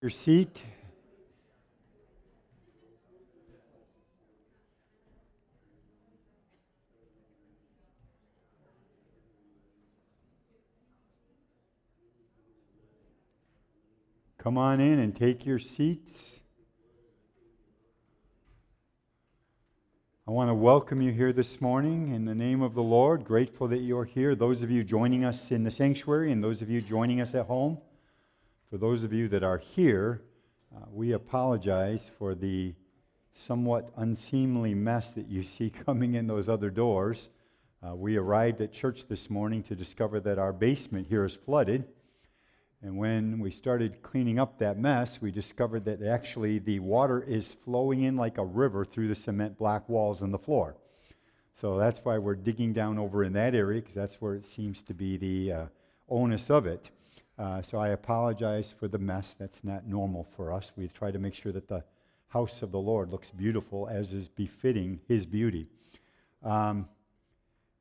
Your seat. Come on in and take your seats. I want to welcome you here this morning in the name of the Lord. Grateful that you're here. Those of you joining us in the sanctuary and those of you joining us at home. For those of you that are here, uh, we apologize for the somewhat unseemly mess that you see coming in those other doors. Uh, we arrived at church this morning to discover that our basement here is flooded. And when we started cleaning up that mess, we discovered that actually the water is flowing in like a river through the cement block walls and the floor. So that's why we're digging down over in that area, because that's where it seems to be the uh, onus of it. Uh, so I apologize for the mess. That's not normal for us. We try to make sure that the house of the Lord looks beautiful as is befitting his beauty. Um,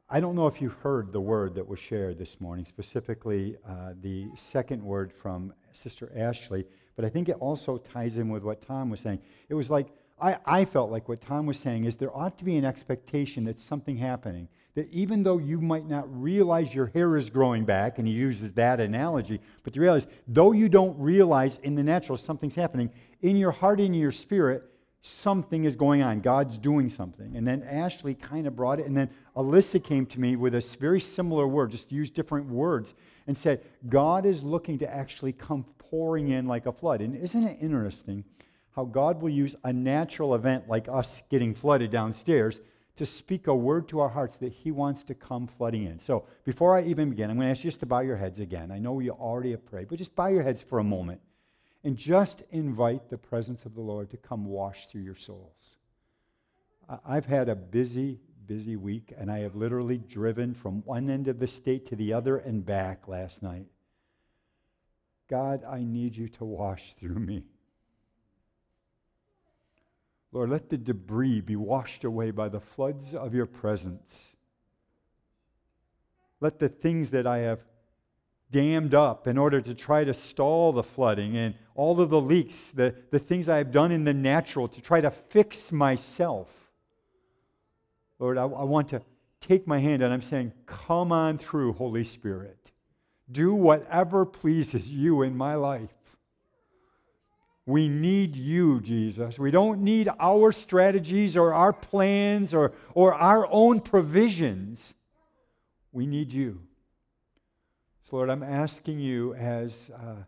I don't know if you heard the word that was shared this morning, specifically uh, the second word from Sister Ashley, but I think it also ties in with what Tom was saying. It was like, I, I felt like what Tom was saying is there ought to be an expectation that something happening. That even though you might not realize your hair is growing back, and he uses that analogy, but you realize, though you don't realize in the natural something's happening, in your heart in your spirit, something is going on. God's doing something. And then Ashley kind of brought it, and then Alyssa came to me with a very similar word, just used different words, and said, God is looking to actually come pouring in like a flood. And isn't it interesting? How God will use a natural event like us getting flooded downstairs to speak a word to our hearts that He wants to come flooding in. So before I even begin, I'm going to ask you just to bow your heads again. I know you already have prayed, but just bow your heads for a moment and just invite the presence of the Lord to come wash through your souls. I've had a busy, busy week, and I have literally driven from one end of the state to the other and back last night. God, I need you to wash through me. Lord, let the debris be washed away by the floods of your presence. Let the things that I have dammed up in order to try to stall the flooding and all of the leaks, the, the things I have done in the natural to try to fix myself. Lord, I, I want to take my hand and I'm saying, Come on through, Holy Spirit. Do whatever pleases you in my life. We need you, Jesus. We don't need our strategies or our plans or, or our own provisions. We need you. So, Lord, I'm asking you as uh,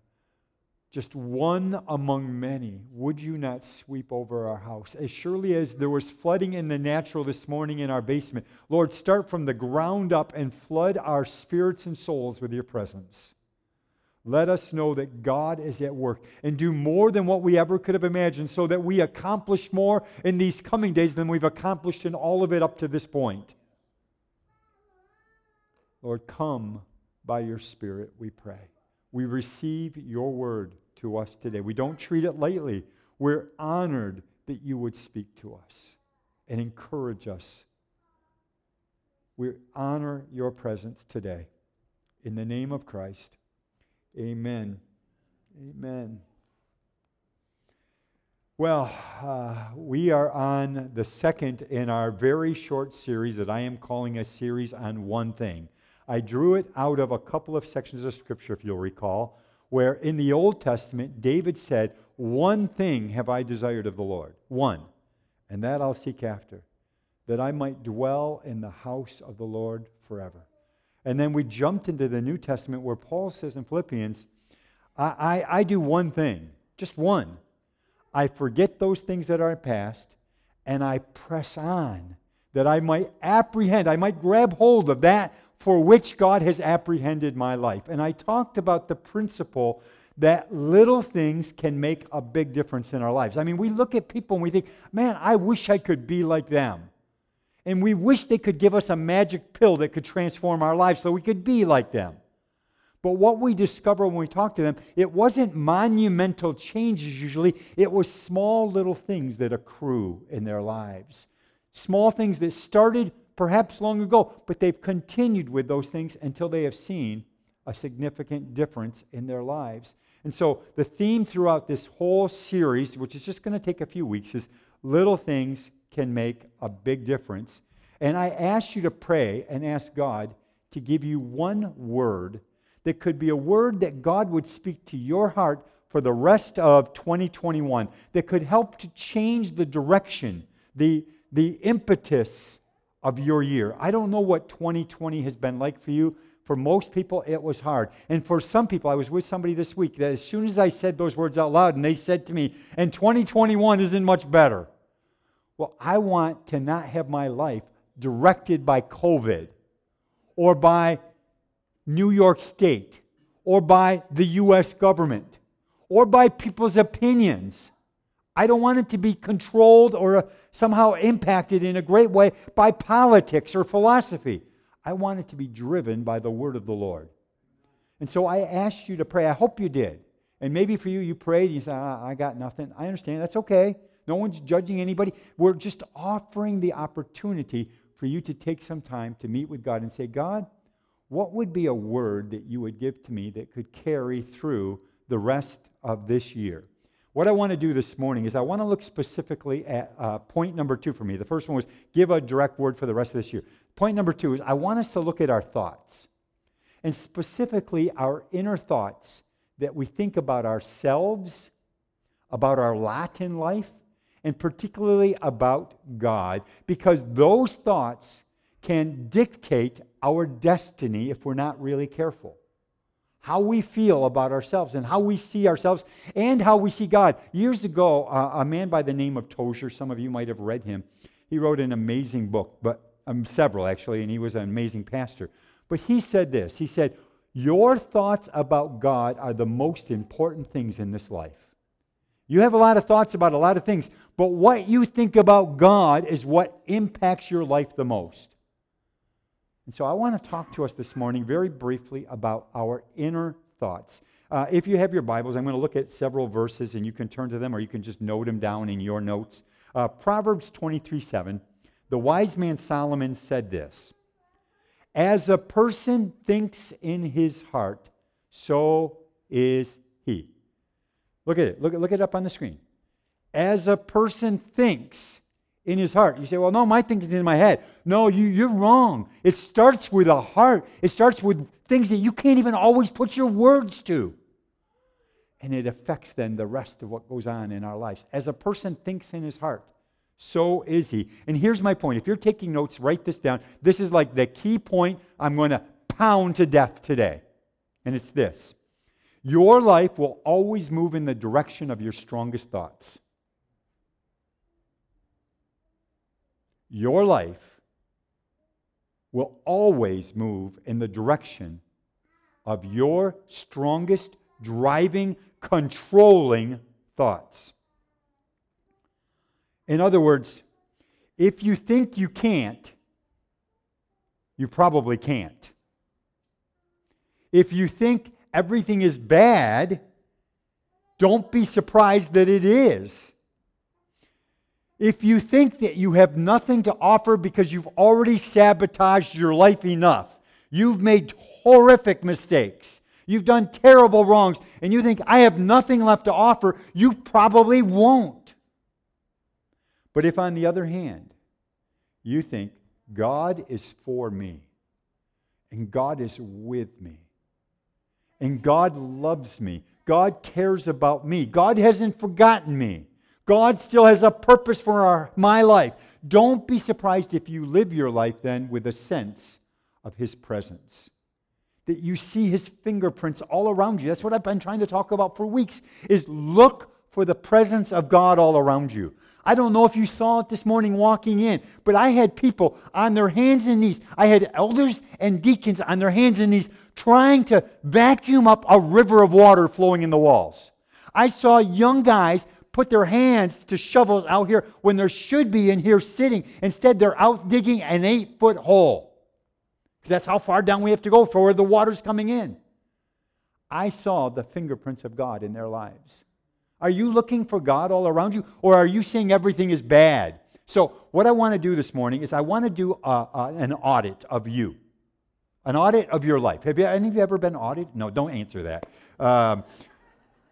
just one among many, would you not sweep over our house? As surely as there was flooding in the natural this morning in our basement, Lord, start from the ground up and flood our spirits and souls with your presence let us know that God is at work and do more than what we ever could have imagined so that we accomplish more in these coming days than we've accomplished in all of it up to this point. Lord, come by your Spirit, we pray. We receive your word to us today. We don't treat it lightly. We're honored that you would speak to us and encourage us. We honor your presence today. In the name of Christ. Amen. Amen. Well, uh, we are on the second in our very short series that I am calling a series on one thing. I drew it out of a couple of sections of Scripture, if you'll recall, where in the Old Testament, David said, One thing have I desired of the Lord, one, and that I'll seek after, that I might dwell in the house of the Lord forever. And then we jumped into the New Testament where Paul says in Philippians, I, I, I do one thing, just one. I forget those things that are past and I press on that I might apprehend, I might grab hold of that for which God has apprehended my life. And I talked about the principle that little things can make a big difference in our lives. I mean, we look at people and we think, man, I wish I could be like them. And we wish they could give us a magic pill that could transform our lives so we could be like them. But what we discover when we talk to them, it wasn't monumental changes usually, it was small little things that accrue in their lives. Small things that started perhaps long ago, but they've continued with those things until they have seen a significant difference in their lives. And so, the theme throughout this whole series, which is just going to take a few weeks, is little things can make a big difference. And I ask you to pray and ask God to give you one word that could be a word that God would speak to your heart for the rest of 2021 that could help to change the direction, the, the impetus of your year. I don't know what 2020 has been like for you. For most people, it was hard. And for some people, I was with somebody this week that as soon as I said those words out loud, and they said to me, and 2021 isn't much better. Well, I want to not have my life directed by COVID or by New York State or by the U.S. government or by people's opinions. I don't want it to be controlled or somehow impacted in a great way by politics or philosophy. I want it to be driven by the word of the Lord. And so I asked you to pray. I hope you did. And maybe for you, you prayed and you said, ah, I got nothing. I understand. That's okay. No one's judging anybody. We're just offering the opportunity for you to take some time to meet with God and say, God, what would be a word that you would give to me that could carry through the rest of this year? What I want to do this morning is I want to look specifically at uh, point number two for me. The first one was give a direct word for the rest of this year. Point number two is I want us to look at our thoughts, and specifically our inner thoughts that we think about ourselves, about our lot in life, and particularly about God, because those thoughts can dictate our destiny if we're not really careful. How we feel about ourselves and how we see ourselves and how we see God. Years ago, uh, a man by the name of Tozer, some of you might have read him, he wrote an amazing book, but um, several actually, and he was an amazing pastor. But he said this He said, Your thoughts about God are the most important things in this life. You have a lot of thoughts about a lot of things, but what you think about God is what impacts your life the most. And so I want to talk to us this morning very briefly about our inner thoughts. Uh, if you have your Bibles, I'm going to look at several verses and you can turn to them or you can just note them down in your notes. Uh, Proverbs 23 7, the wise man Solomon said this As a person thinks in his heart, so is he. Look at it. Look, look it up on the screen. As a person thinks in his heart. You say, well, no, my thinking's in my head. No, you, you're wrong. It starts with a heart, it starts with things that you can't even always put your words to. And it affects then the rest of what goes on in our lives. As a person thinks in his heart, so is he. And here's my point. If you're taking notes, write this down. This is like the key point I'm going to pound to death today. And it's this your life will always move in the direction of your strongest thoughts. Your life will always move in the direction of your strongest driving, controlling thoughts. In other words, if you think you can't, you probably can't. If you think everything is bad, don't be surprised that it is. If you think that you have nothing to offer because you've already sabotaged your life enough, you've made horrific mistakes, you've done terrible wrongs, and you think, I have nothing left to offer, you probably won't. But if, on the other hand, you think, God is for me, and God is with me, and God loves me. God cares about me. God hasn't forgotten me. God still has a purpose for our, my life. Don't be surprised if you live your life then with a sense of His presence. That you see His fingerprints all around you. That's what I've been trying to talk about for weeks, is look for the presence of God all around you. I don't know if you saw it this morning walking in, but I had people on their hands and knees. I had elders and deacons on their hands and knees trying to vacuum up a river of water flowing in the walls. I saw young guys put their hands to shovels out here when there should be in here sitting. Instead, they're out digging an eight foot hole. Because that's how far down we have to go for where the water's coming in. I saw the fingerprints of God in their lives. Are you looking for God all around you, or are you saying everything is bad? So, what I want to do this morning is I want to do a, a, an audit of you, An audit of your life. Have you, any of you ever been audited? No, don't answer that. Um,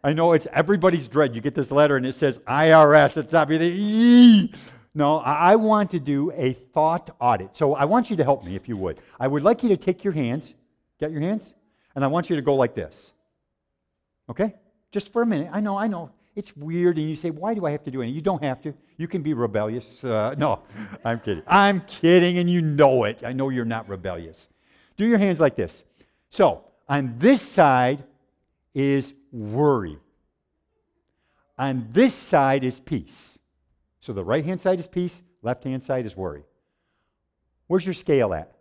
I know it's everybody's dread. You get this letter and it says IRS at the top. You think, no, I want to do a thought audit. So I want you to help me if you would. I would like you to take your hands, get your hands, and I want you to go like this. Okay? Just for a minute. I know, I know. It's weird, and you say, Why do I have to do it? You don't have to. You can be rebellious. Uh, no, I'm kidding. I'm kidding, and you know it. I know you're not rebellious. Do your hands like this. So, on this side is worry, on this side is peace. So, the right hand side is peace, left hand side is worry. Where's your scale at?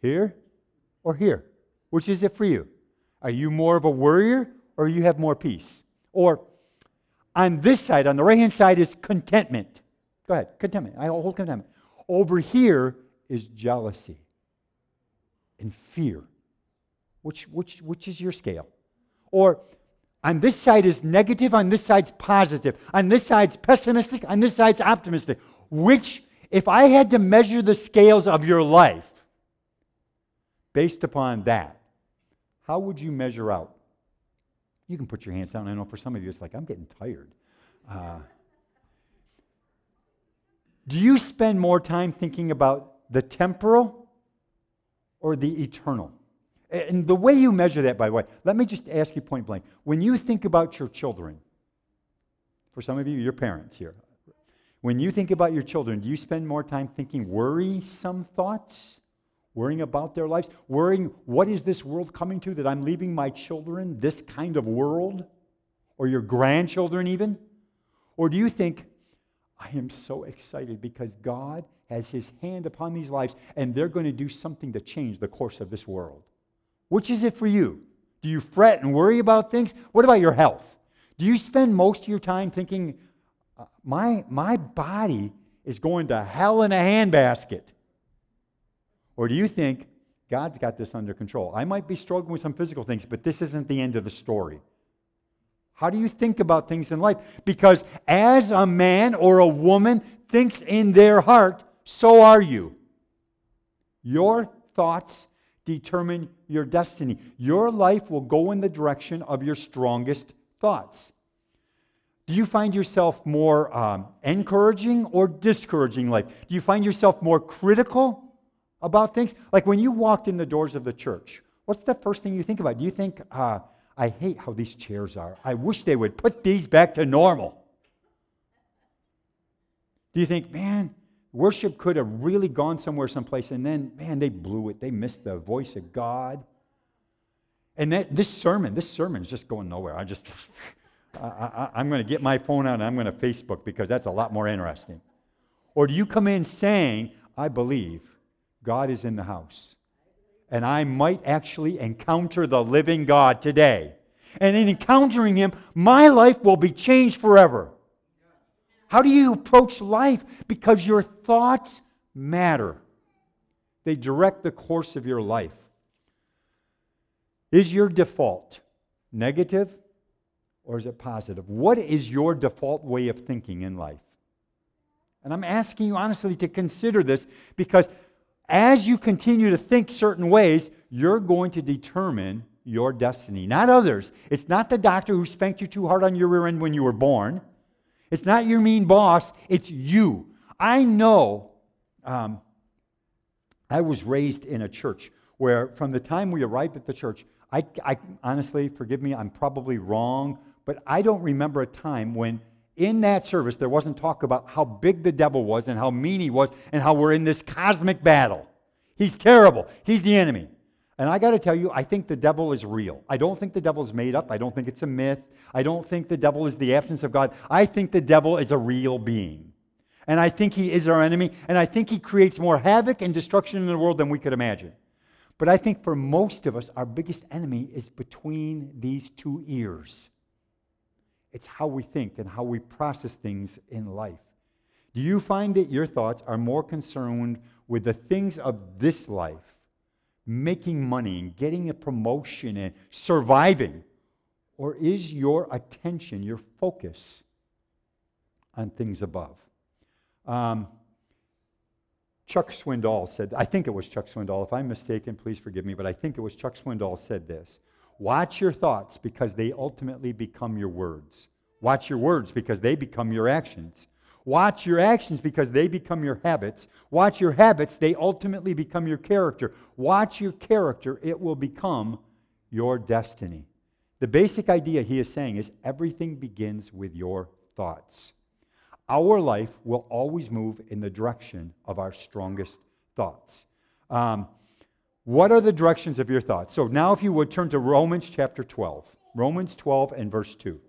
Here or here? Which is it for you? Are you more of a worrier or you have more peace? Or on this side, on the right hand side, is contentment. Go ahead, contentment. I hold contentment. Over here is jealousy and fear. Which, which, which is your scale? Or on this side is negative, on this side's positive, on this side's pessimistic, on this side's optimistic. Which, if I had to measure the scales of your life based upon that, how would you measure out? You can put your hands down. I know for some of you it's like, I'm getting tired. Uh, do you spend more time thinking about the temporal or the eternal? And the way you measure that, by the way, let me just ask you point blank. When you think about your children, for some of you, your parents here, when you think about your children, do you spend more time thinking worrisome thoughts worrying about their lives, worrying, what is this world coming to that I'm leaving my children, this kind of world, or your grandchildren even? Or do you think, I am so excited because God has his hand upon these lives and they're going to do something to change the course of this world? Which is it for you? Do you fret and worry about things? What about your health? Do you spend most of your time thinking, uh, my, my body is going to hell in a handbasket? Or do you think God's got this under control? I might be struggling with some physical things, but this isn't the end of the story. How do you think about things in life? Because as a man or a woman thinks in their heart, so are you. Your thoughts determine your destiny. Your life will go in the direction of your strongest thoughts. Do you find yourself more um, encouraging or discouraging life? Do you find yourself more critical about things? Like when you walked in the doors of the church, what's the first thing you think about? Do you think, uh, I hate how these chairs are. I wish they would put these back to normal. Do you think, man, worship could have really gone somewhere, someplace, and then, man, they blew it. They missed the voice of God. And that, this sermon, this sermon is just going nowhere. I just, I, am going to get my phone out and I'm going to Facebook because that's a lot more interesting. Or do you come in saying, I believe God is in the house. And I might actually encounter the living God today. And in encountering Him, my life will be changed forever. How do you approach life? Because your thoughts matter, they direct the course of your life. Is your default negative or is it positive? What is your default way of thinking in life? And I'm asking you honestly to consider this because as you continue to think certain ways, you're going to determine your destiny, not others. It's not the doctor who spanked you too hard on your rear end when you were born. It's not your mean boss. It's you. I know um, I was raised in a church where, from the time we arrived at the church, I, I honestly, forgive me, I'm probably wrong, but I don't remember a time when in that service, there wasn't talk about how big the devil was and how mean he was and how we're in this cosmic battle. He's terrible. He's the enemy. And I got to tell you, I think the devil is real. I don't think the devil is made up. I don't think it's a myth. I don't think the devil is the absence of God. I think the devil is a real being. And I think he is our enemy. And I think he creates more havoc and destruction in the world than we could imagine. But I think for most of us, our biggest enemy is between these two ears. It's how we think and how we process things in life. Do you find that your thoughts are more concerned with the things of this life, making money and getting a promotion and surviving? Or is your attention, your focus on things above? Um, Chuck Swindoll said, I think it was Chuck Swindoll. If I'm mistaken, please forgive me, but I think it was Chuck Swindoll said this. Watch your thoughts because they ultimately become your words. Watch your words because they become your actions. Watch your actions because they become your habits. Watch your habits, they ultimately become your character. Watch your character, it will become your destiny. The basic idea he is saying is everything begins with your thoughts. Our life will always move in the direction of our strongest thoughts. Um, what are the directions of your thoughts? So now, if you would turn to Romans chapter 12, Romans 12 and verse 2.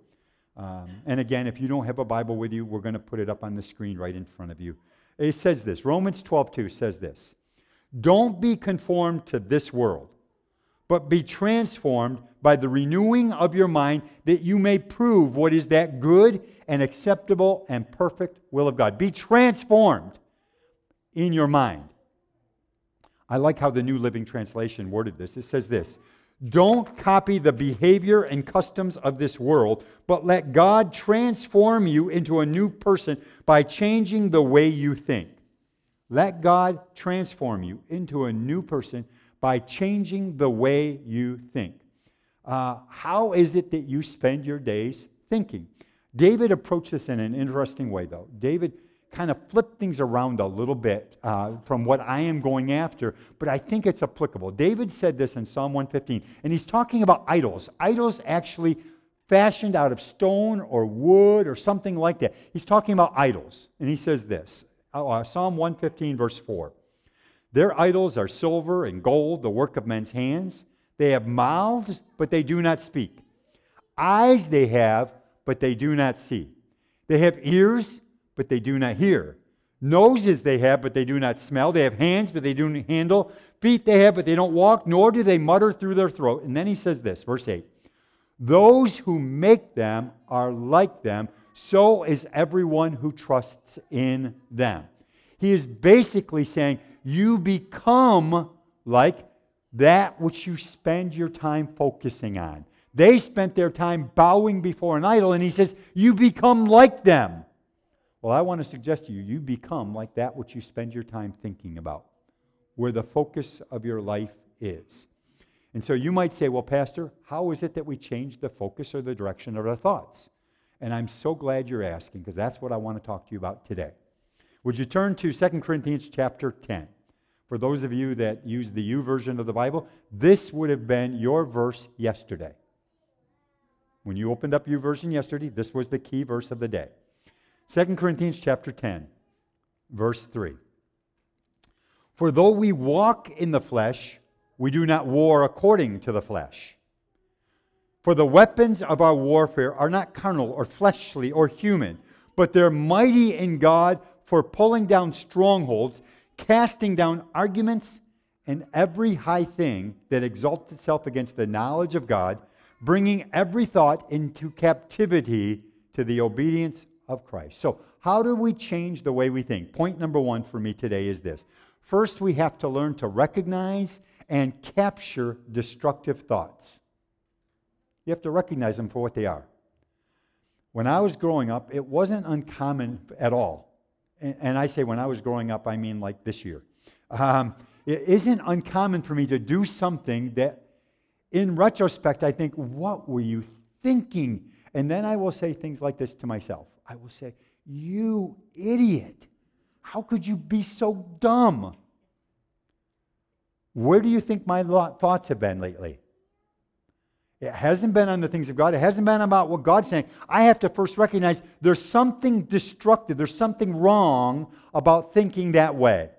Um, and again, if you don't have a Bible with you, we're going to put it up on the screen right in front of you. It says this Romans 12 2 says this Don't be conformed to this world, but be transformed by the renewing of your mind, that you may prove what is that good and acceptable and perfect will of God. Be transformed in your mind. I like how the New Living Translation worded this. It says this don't copy the behavior and customs of this world, but let God transform you into a new person by changing the way you think. Let God transform you into a new person by changing the way you think. Uh, how is it that you spend your days thinking? David approached this in an interesting way, though. David kind of flip things around a little bit uh, from what I am going after, but I think it's applicable. David said this in Psalm 115, and he's talking about idols. Idols actually fashioned out of stone or wood or something like that. He's talking about idols, and he says this uh, uh Psalm 115, verse 4. Their idols are silver and gold, the work of men's hands. They have mouths, but they do not speak. Eyes they have, but they do not see. They have ears, but they do not hear. Noses they have, but they do not smell. They have hands, but they do not handle. Feet they have, but they don't walk, nor do they mutter through their throat. And then he says this, verse 8 Those who make them are like them, so is everyone who trusts in them. He is basically saying, You become like that which you spend your time focusing on. They spent their time bowing before an idol, and he says, You become like them. Well, I want to suggest to you, you become like that which you spend your time thinking about, where the focus of your life is. And so you might say, well, Pastor, how is it that we change the focus or the direction of our thoughts? And I'm so glad you're asking because that's what I want to talk to you about today. Would you turn to 2 Corinthians chapter 10? For those of you that use the YouVersion of the Bible, this would have been your verse yesterday. When you opened up U YouVersion yesterday, this was the key verse of the day. 2 Corinthians chapter 10, verse 3. For though we walk in the flesh, we do not war according to the flesh. For the weapons of our warfare are not carnal or fleshly or human, but they're mighty in God for pulling down strongholds, casting down arguments and every high thing that exalts itself against the knowledge of God, bringing every thought into captivity to the obedience of Christ. So, how do we change the way we think? Point number one for me today is this. First, we have to learn to recognize and capture destructive thoughts. You have to recognize them for what they are. When I was growing up, it wasn't uncommon at all. And I say when I was growing up, I mean like this year. Um, it isn't uncommon for me to do something that, in retrospect, I think, what were you thinking? And then I will say things like this to myself I will say, You idiot. How could you be so dumb? Where do you think my thoughts have been lately? It hasn't been on the things of God. It hasn't been about what God's saying. I have to first recognize there's something destructive, there's something wrong about thinking that way.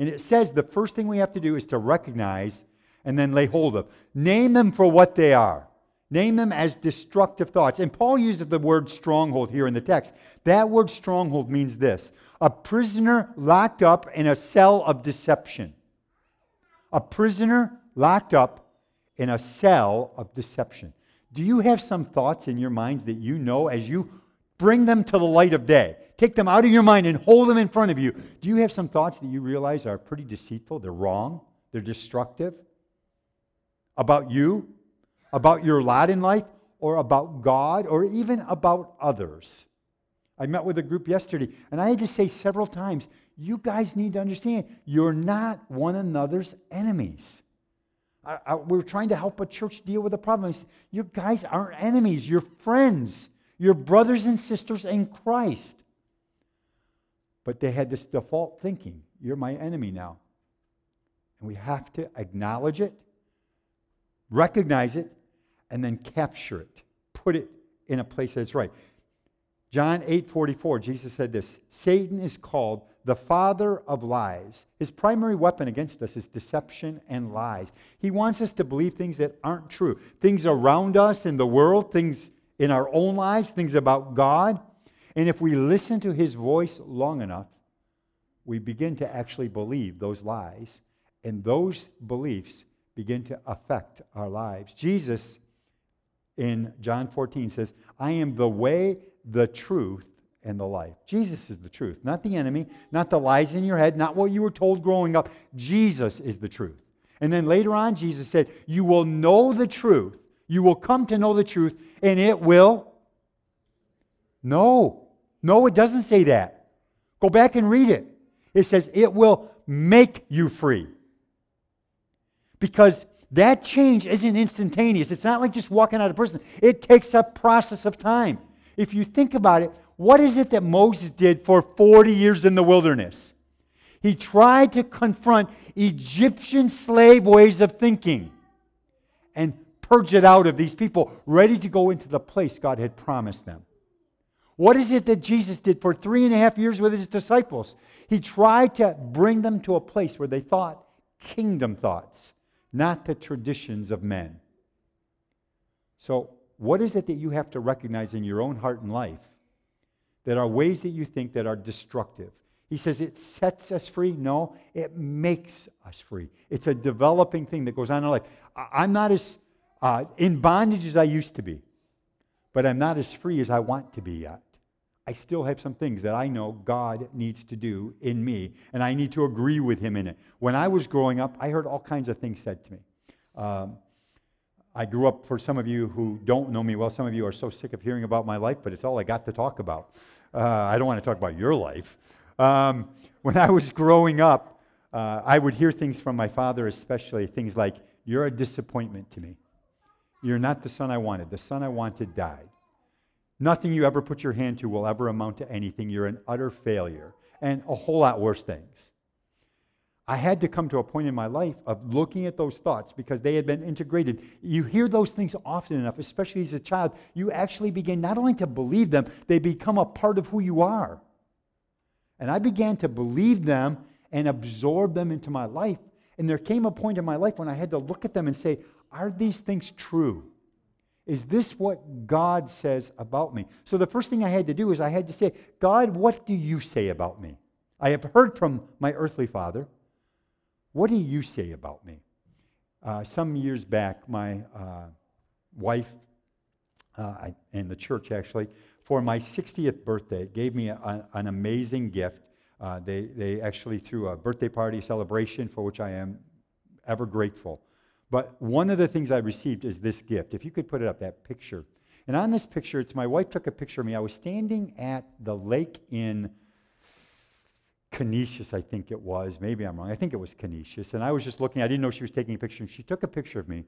And it says the first thing we have to do is to recognize and then lay hold of. Name them for what they are. Name them as destructive thoughts. And Paul uses the word stronghold here in the text. That word stronghold means this a prisoner locked up in a cell of deception. A prisoner locked up in a cell of deception. Do you have some thoughts in your minds that you know as you bring them to the light of day? Take them out of your mind and hold them in front of you. Do you have some thoughts that you realize are pretty deceitful? They're wrong, they're destructive about you, about your lot in life or about God or even about others. I met with a group yesterday, and I had to say several times, You guys need to understand you're not one another's enemies. I, I, we're trying to help a church deal with a problem. Said, you guys aren't enemies, you're friends, you're brothers and sisters in Christ. But they had this default thinking you're my enemy now. And we have to acknowledge it, recognize it, and then capture it, put it in a place that's right. John 8 44, Jesus said this Satan is called the father of lies. His primary weapon against us is deception and lies. He wants us to believe things that aren't true, things around us in the world, things in our own lives, things about God. And if we listen to his voice long enough, we begin to actually believe those lies, and those beliefs begin to affect our lives. Jesus in John 14 says, I am the way, the truth, and the life. Jesus is the truth, not the enemy, not the lies in your head, not what you were told growing up. Jesus is the truth. And then later on, Jesus said, You will know the truth. You will come to know the truth, and it will. No, no, it doesn't say that. Go back and read it. It says, It will make you free. Because that change isn't instantaneous. It's not like just walking out of prison. It takes a process of time. If you think about it, what is it that Moses did for 40 years in the wilderness? He tried to confront Egyptian slave ways of thinking and purge it out of these people, ready to go into the place God had promised them. What is it that Jesus did for three and a half years with his disciples? He tried to bring them to a place where they thought kingdom thoughts not the traditions of men. So, what is it that you have to recognize in your own heart and life that are ways that you think that are destructive? He says it sets us free. No, it makes us free. It's a developing thing that goes on in life. I'm not as uh, in bondage as I used to be, but I'm not as free as I want to be yet. I still have some things that I know God needs to do in me, and I need to agree with Him in it. When I was growing up, I heard all kinds of things said to me. Um, I grew up, for some of you who don't know me well, some of you are so sick of hearing about my life, but it's all I got to talk about. Uh, I don't want to talk about your life. Um, when I was growing up, uh, I would hear things from my father, especially things like, You're a disappointment to me. You're not the son I wanted. The son I wanted died. Nothing you ever put your hand to will ever amount to anything. You're an utter failure. And a whole lot worse things. I had to come to a point in my life of looking at those thoughts because they had been integrated. You hear those things often enough, especially as a child, you actually begin not only to believe them, they become a part of who you are. And I began to believe them and absorb them into my life. And there came a point in my life when I had to look at them and say, Are these things true? Is this what God says about me? So the first thing I had to do is I had to say, God, what do you say about me? I have heard from my earthly father. What do you say about me? Uh, some years back, my uh, wife uh, and the church actually, for my 60th birthday, gave me a, an amazing gift. Uh, they, they actually threw a birthday party celebration for which I am ever grateful. But one of the things I received is this gift. If you could put it up, that picture. And on this picture, it's my wife took a picture of me. I was standing at the lake in Canisius, I think it was. Maybe I'm wrong. I think it was Canisius. And I was just looking. I didn't know she was taking a picture. And she took a picture of me.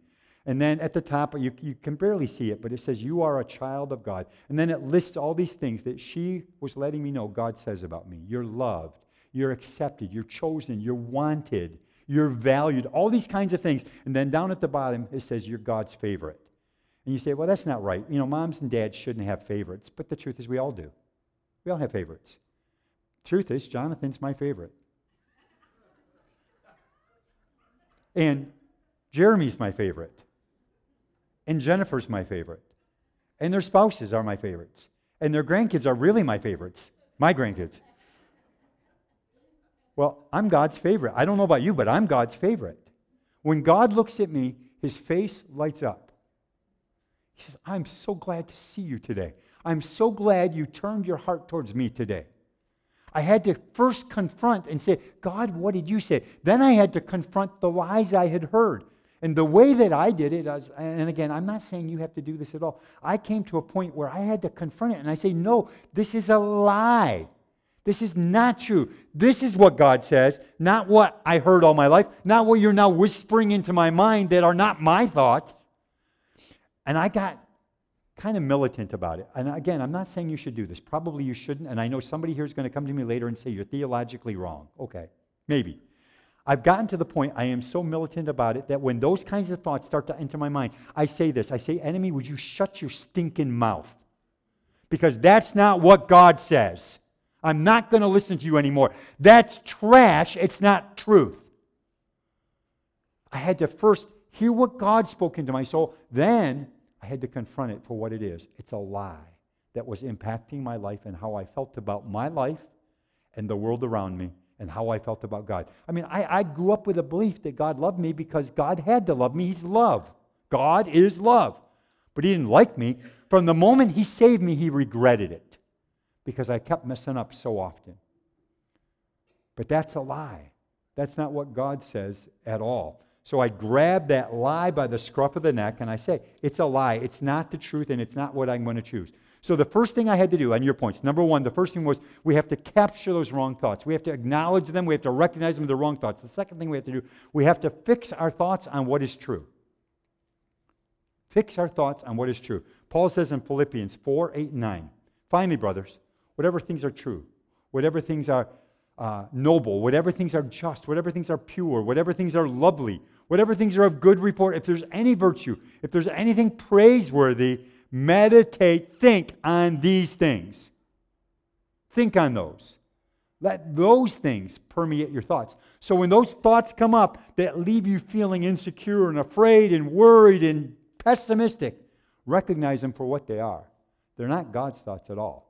And then at the top, you, you can barely see it, but it says, You are a child of God. And then it lists all these things that she was letting me know God says about me. You're loved. You're accepted. You're chosen. You're wanted. You're valued, all these kinds of things. And then down at the bottom, it says you're God's favorite. And you say, well, that's not right. You know, moms and dads shouldn't have favorites. But the truth is, we all do. We all have favorites. Truth is, Jonathan's my favorite. And Jeremy's my favorite. And Jennifer's my favorite. And their spouses are my favorites. And their grandkids are really my favorites. My grandkids. Well, I'm God's favorite. I don't know about you, but I'm God's favorite. When God looks at me, his face lights up. He says, I'm so glad to see you today. I'm so glad you turned your heart towards me today. I had to first confront and say, God, what did you say? Then I had to confront the lies I had heard. And the way that I did it, was, and again, I'm not saying you have to do this at all. I came to a point where I had to confront it and I say, no, this is a lie. This is not true. This is what God says, not what I heard all my life, not what you're now whispering into my mind that are not my thoughts. And I got kind of militant about it. And again, I'm not saying you should do this. Probably you shouldn't. And I know somebody here is going to come to me later and say you're theologically wrong. Okay, maybe. I've gotten to the point I am so militant about it that when those kinds of thoughts start to enter my mind, I say this I say, Enemy, would you shut your stinking mouth? Because that's not what God says. I'm not going to listen to you anymore. That's trash. It's not truth. I had to first hear what God spoke into my soul. Then I had to confront it for what it is. It's a lie that was impacting my life and how I felt about my life and the world around me and how I felt about God. I mean, I, I grew up with a belief that God loved me because God had to love me. He's love. God is love. But He didn't like me. From the moment He saved me, He regretted it because I kept messing up so often. But that's a lie. That's not what God says at all. So I grab that lie by the scruff of the neck and I say, it's a lie. It's not the truth and it's not what I'm going to choose. So the first thing I had to do on your points, number one, the first thing was we have to capture those wrong thoughts. We have to acknowledge them. We have to recognize them the wrong thoughts. The second thing we have to do, we have to fix our thoughts on what is true. Fix our thoughts on what is true. Paul says in Philippians 4, 8, and 9, finally, brothers, whatever things are true, whatever things are uh, noble, whatever things are just, whatever things are pure, whatever things are lovely, whatever things are of good report, if there's any virtue, if there's anything praiseworthy, meditate, think on these things. Think on those. Let those things permeate your thoughts. So when those thoughts come up that leave you feeling insecure and afraid and worried and pessimistic, recognize them for what they are. They're not God's thoughts at all.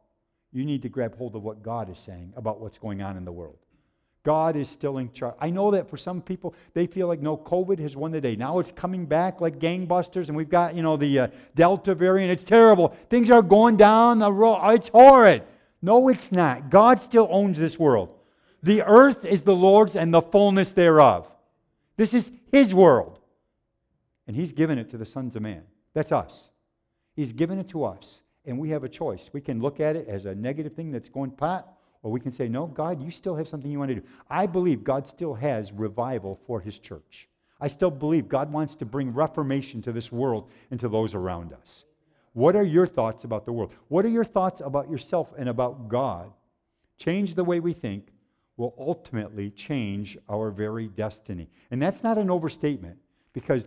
You need to grab hold of what God is saying about what's going on in the world. God is still in charge. I know that for some people, they feel like, no, COVID has won the day. Now it's coming back like gangbusters, and we've got, you know, the uh, Delta variant. It's terrible. Things are going down the road. It's horrid. No, it's not. God still owns this world. The earth is the Lord's and the fullness thereof. This is His world. And He's given it to the sons of man. That's us. He's given it to us. And we have a choice. We can look at it as a negative thing that's going pot, or we can say, no, God, you still have something you want to do. I believe God still has revival for his church. I still believe God wants to bring reformation to this world and to those around us. What are your thoughts about the world? What are your thoughts about yourself and about God? Change the way we think will ultimately change our very destiny. And that's not an overstatement because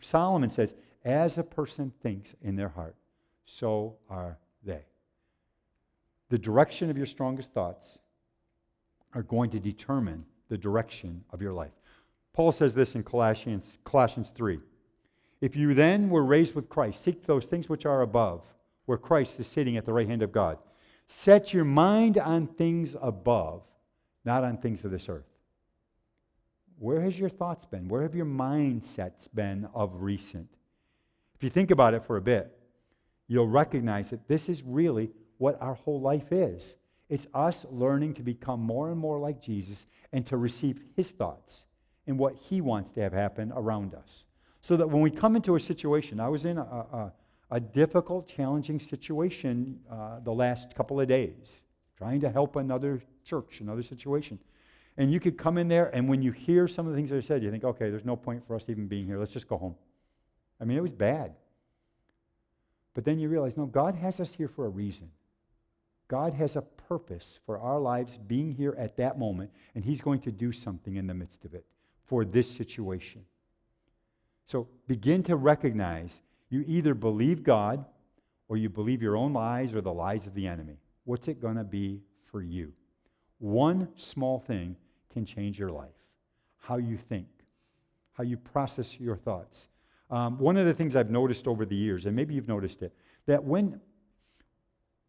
Solomon says, as a person thinks in their heart, so are they the direction of your strongest thoughts are going to determine the direction of your life. Paul says this in Colossians, Colossians 3. If you then were raised with Christ, seek those things which are above, where Christ is sitting at the right hand of God. Set your mind on things above, not on things of this earth. Where has your thoughts been? Where have your mindsets been of recent? If you think about it for a bit, you'll recognize that this is really what our whole life is. It's us learning to become more and more like Jesus and to receive his thoughts and what he wants to have happen around us. So that when we come into a situation, I was in a, a, a difficult, challenging situation uh, the last couple of days, trying to help another church, another situation. And you could come in there, and when you hear some of the things that are said, you think, okay, there's no point for us even being here. Let's just go home. I mean, it was bad. But then you realize, no, God has us here for a reason. God has a purpose for our lives being here at that moment, and He's going to do something in the midst of it for this situation. So begin to recognize you either believe God or you believe your own lies or the lies of the enemy. What's it going to be for you? One small thing can change your life how you think, how you process your thoughts. Um, one of the things I've noticed over the years, and maybe you've noticed it, that when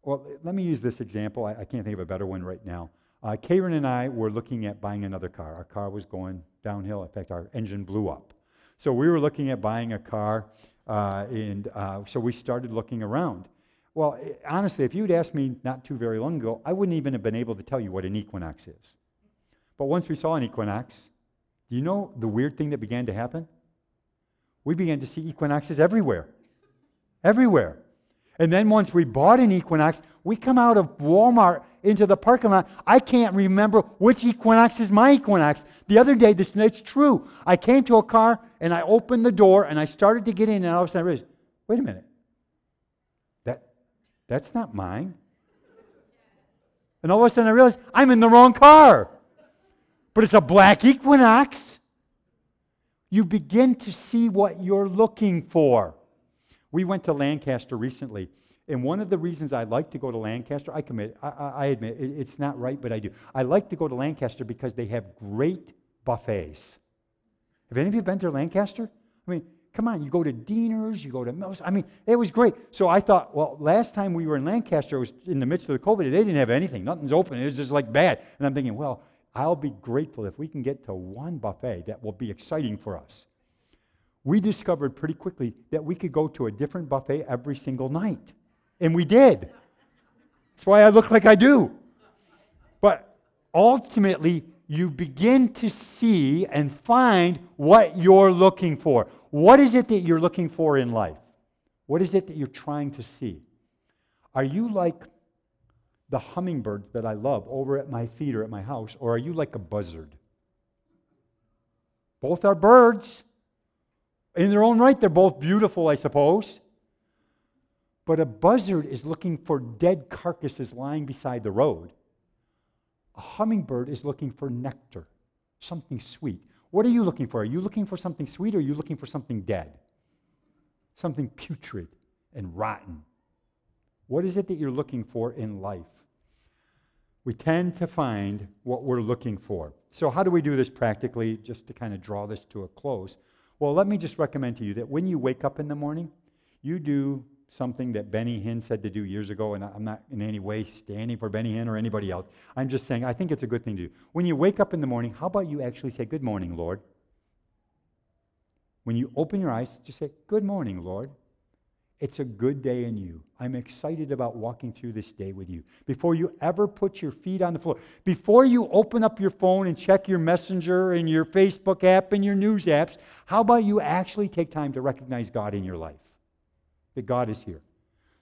well, let me use this example. I, I can't think of a better one right now. Uh, Karen and I were looking at buying another car. Our car was going downhill. In fact, our engine blew up. So we were looking at buying a car, uh, and uh, so we started looking around. Well, eh, honestly, if you'd asked me not too very long ago, I wouldn't even have been able to tell you what an Equinox is. But once we saw an Equinox, do you know the weird thing that began to happen? We began to see Equinoxes everywhere. Everywhere. And then once we bought an Equinox, we come out of Walmart into the parking lot. I can't remember which Equinox is my Equinox. The other day, this it's true. I came to a car and I opened the door and I started to get in, and all of a sudden I realized, wait a minute. That that's not mine. And all of a sudden I realized I'm in the wrong car. But it's a black Equinox. You begin to see what you're looking for. We went to Lancaster recently, and one of the reasons I like to go to Lancaster, I commit, I, I admit, it, it's not right, but I do. I like to go to Lancaster because they have great buffets. Have any of you been to Lancaster? I mean, come on, you go to Dienner's, you go to Mills. I mean, it was great. So I thought, well, last time we were in Lancaster, it was in the midst of the COVID. They didn't have anything. Nothing's open. It was just like bad. And I'm thinking, well, I'll be grateful if we can get to one buffet that will be exciting for us we discovered pretty quickly that we could go to a different buffet every single night. And we did. That's why I look like I do. But ultimately, you begin to see and find what you're looking for. What is it that you're looking for in life? What is it that you're trying to see? Are you like the hummingbirds that I love over at my feet or at my house, or are you like a buzzard? Both are birds. In their own right, they're both beautiful, I suppose. But a buzzard is looking for dead carcasses lying beside the road. A hummingbird is looking for nectar, something sweet. What are you looking for? Are you looking for something sweet or are you looking for something dead? Something putrid and rotten. What is it that you're looking for in life? We tend to find what we're looking for. So, how do we do this practically, just to kind of draw this to a close? Well, let me just recommend to you that when you wake up in the morning, you do something that Benny Hinn said to do years ago, and I'm not in any way standing for Benny Hinn or anybody else. I'm just saying I think it's a good thing to do. When you wake up in the morning, how about you actually say, Good morning, Lord? When you open your eyes, just say, Good morning, Lord. It's a good day in you. I'm excited about walking through this day with you. Before you ever put your feet on the floor, before you open up your phone and check your messenger and your Facebook app and your news apps, how about you actually take time to recognize God in your life? That God is here.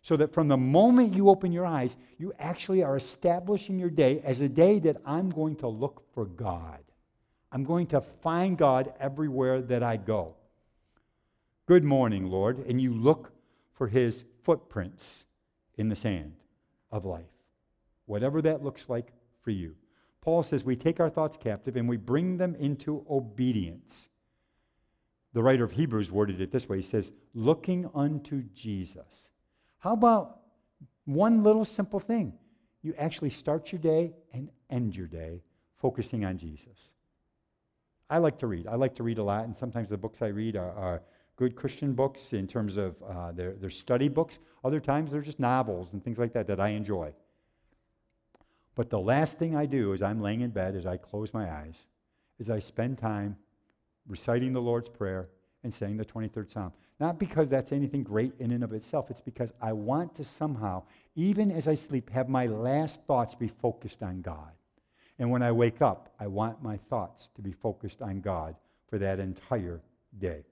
So that from the moment you open your eyes, you actually are establishing your day as a day that I'm going to look for God. I'm going to find God everywhere that I go. Good morning, Lord. And you look for his footprints in the sand of life, whatever that looks like for you. Paul says we take our thoughts captive and we bring them into obedience. The writer of Hebrews worded it this way He says, looking unto Jesus. How about one little simple thing? You actually start your day and end your day focusing on Jesus. I like to read. I like to read a lot, and sometimes the books I read are, are good Christian books in terms of uh, their, their study books. Other times they're just novels and things like that that I enjoy. But the last thing I do as I'm laying in bed, as I close my eyes, is I spend time reciting the Lord's Prayer and saying the 23rd Psalm. Not because that's anything great in and of itself, it's because I want to somehow, even as I sleep, have my last thoughts be focused on God. And when I wake up, I want my thoughts to be focused on God for that entire day.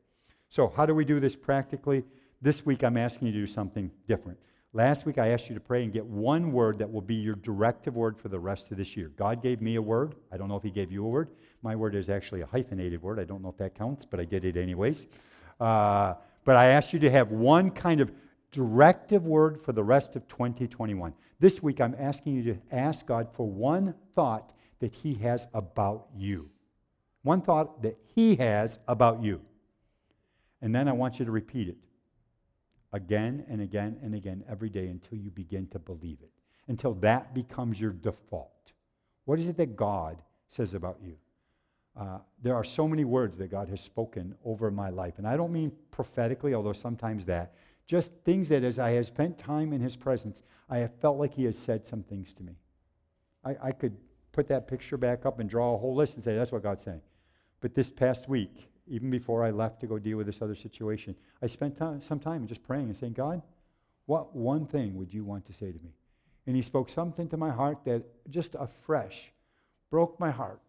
So, how do we do this practically? This week, I'm asking you to do something different. Last week, I asked you to pray and get one word that will be your directive word for the rest of this year. God gave me a word. I don't know if He gave you a word. My word is actually a hyphenated word. I don't know if that counts, but I did it anyways. Uh, but I asked you to have one kind of directive word for the rest of 2021. This week, I'm asking you to ask God for one thought that He has about you. One thought that He has about you. And then I want you to repeat it again and again and again every day until you begin to believe it, until that becomes your default. What is it that God says about you? Uh, there are so many words that God has spoken over my life. And I don't mean prophetically, although sometimes that. Just things that as I have spent time in His presence, I have felt like He has said some things to me. I, I could put that picture back up and draw a whole list and say, that's what God's saying. But this past week, even before I left to go deal with this other situation, I spent time, some time just praying and saying, God, what one thing would you want to say to me? And he spoke something to my heart that just afresh broke my heart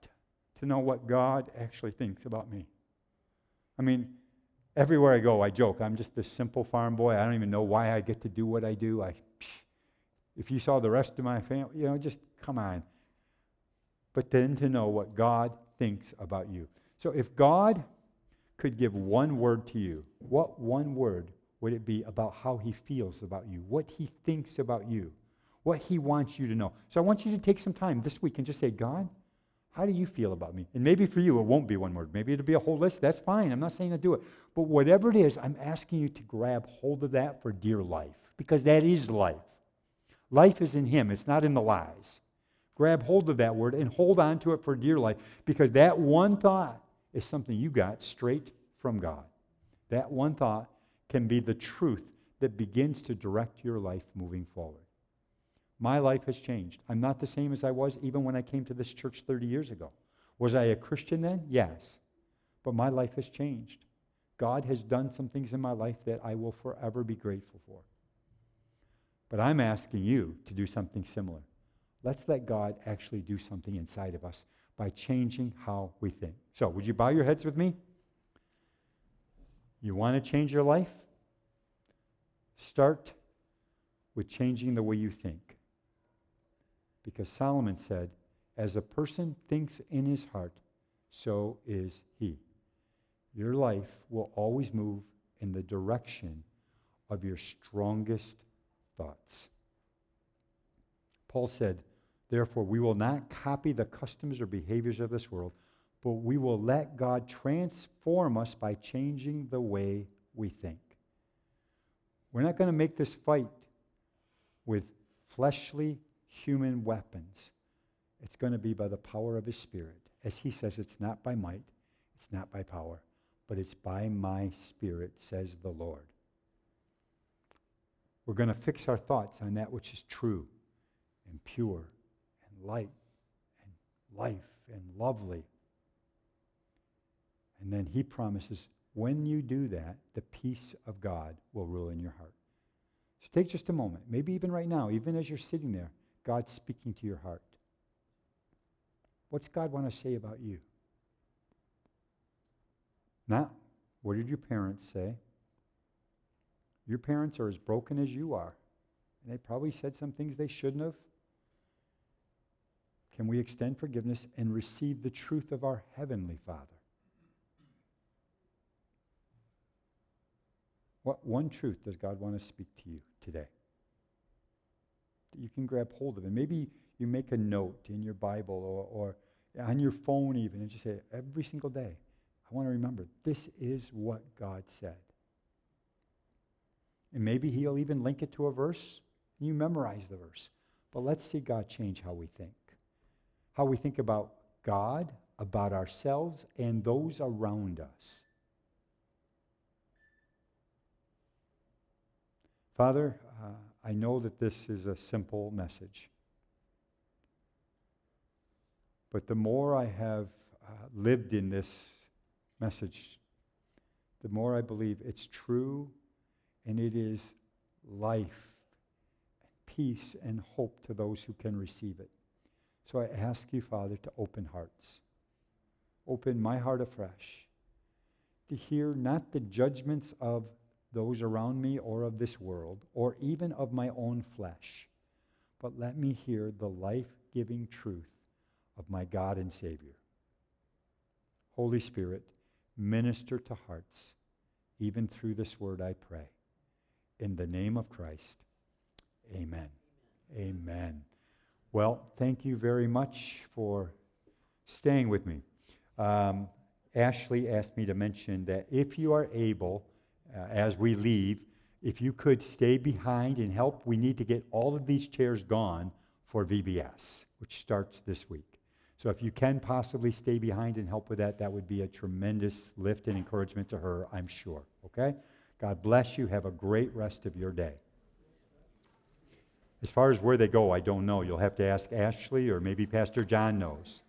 to know what God actually thinks about me. I mean, everywhere I go, I joke. I'm just this simple farm boy. I don't even know why I get to do what I do. I, if you saw the rest of my family, you know, just come on. But then to know what God thinks about you. So if God could give one word to you, what one word would it be about how he feels about you, what he thinks about you, what he wants you to know? So I want you to take some time this week and just say, God, how do you feel about me? And maybe for you, it won't be one word. Maybe it'll be a whole list. That's fine. I'm not saying to do it. But whatever it is, I'm asking you to grab hold of that for dear life because that is life. Life is in Him, it's not in the lies. Grab hold of that word and hold on to it for dear life because that one thought is something you got straight from God. That one thought can be the truth that begins to direct your life moving forward. My life has changed. I'm not the same as I was even when I came to this church 30 years ago. Was I a Christian then? Yes. But my life has changed. God has done some things in my life that I will forever be grateful for. But I'm asking you to do something similar. Let's let God actually do something inside of us by changing how we think. So, would you bow your heads with me? You want to change your life? Start with changing the way you think. Because Solomon said, As a person thinks in his heart, so is he. Your life will always move in the direction of your strongest thoughts. Paul said, Therefore, we will not copy the customs or behaviors of this world, but we will let God transform us by changing the way we think. We're not going to make this fight with fleshly human weapons. It's going to be by the power of His Spirit. As He says, it's not by might, it's not by power, but it's by my Spirit, says the Lord. We're going to fix our thoughts on that which is true and pure light and life and lovely. And then He promises when you do that, the peace of God will rule in your heart. So take just a moment, maybe even right now, even as you're sitting there, God's speaking to your heart. What's God want to say about you? Not what did your parents say? Your parents are as broken as you are. And they probably said some things they shouldn't have. Can we extend forgiveness and receive the truth of our Heavenly Father? What one truth does God want to speak to you today? That you can grab hold of. And maybe you make a note in your Bible or, or on your phone even and just say, every single day, I want to remember this is what God said. And maybe he'll even link it to a verse. And you memorize the verse. But let's see God change how we think. How we think about God, about ourselves, and those around us. Father, uh, I know that this is a simple message. But the more I have uh, lived in this message, the more I believe it's true and it is life, peace, and hope to those who can receive it. So I ask you, Father, to open hearts. Open my heart afresh to hear not the judgments of those around me or of this world, or even of my own flesh, but let me hear the life giving truth of my God and Savior. Holy Spirit, minister to hearts, even through this word I pray. In the name of Christ, amen. Amen. Well, thank you very much for staying with me. Um, Ashley asked me to mention that if you are able, uh, as we leave, if you could stay behind and help, we need to get all of these chairs gone for VBS, which starts this week. So if you can possibly stay behind and help with that, that would be a tremendous lift and encouragement to her, I'm sure. Okay? God bless you. Have a great rest of your day. As far as where they go, I don't know. You'll have to ask Ashley or maybe Pastor John knows.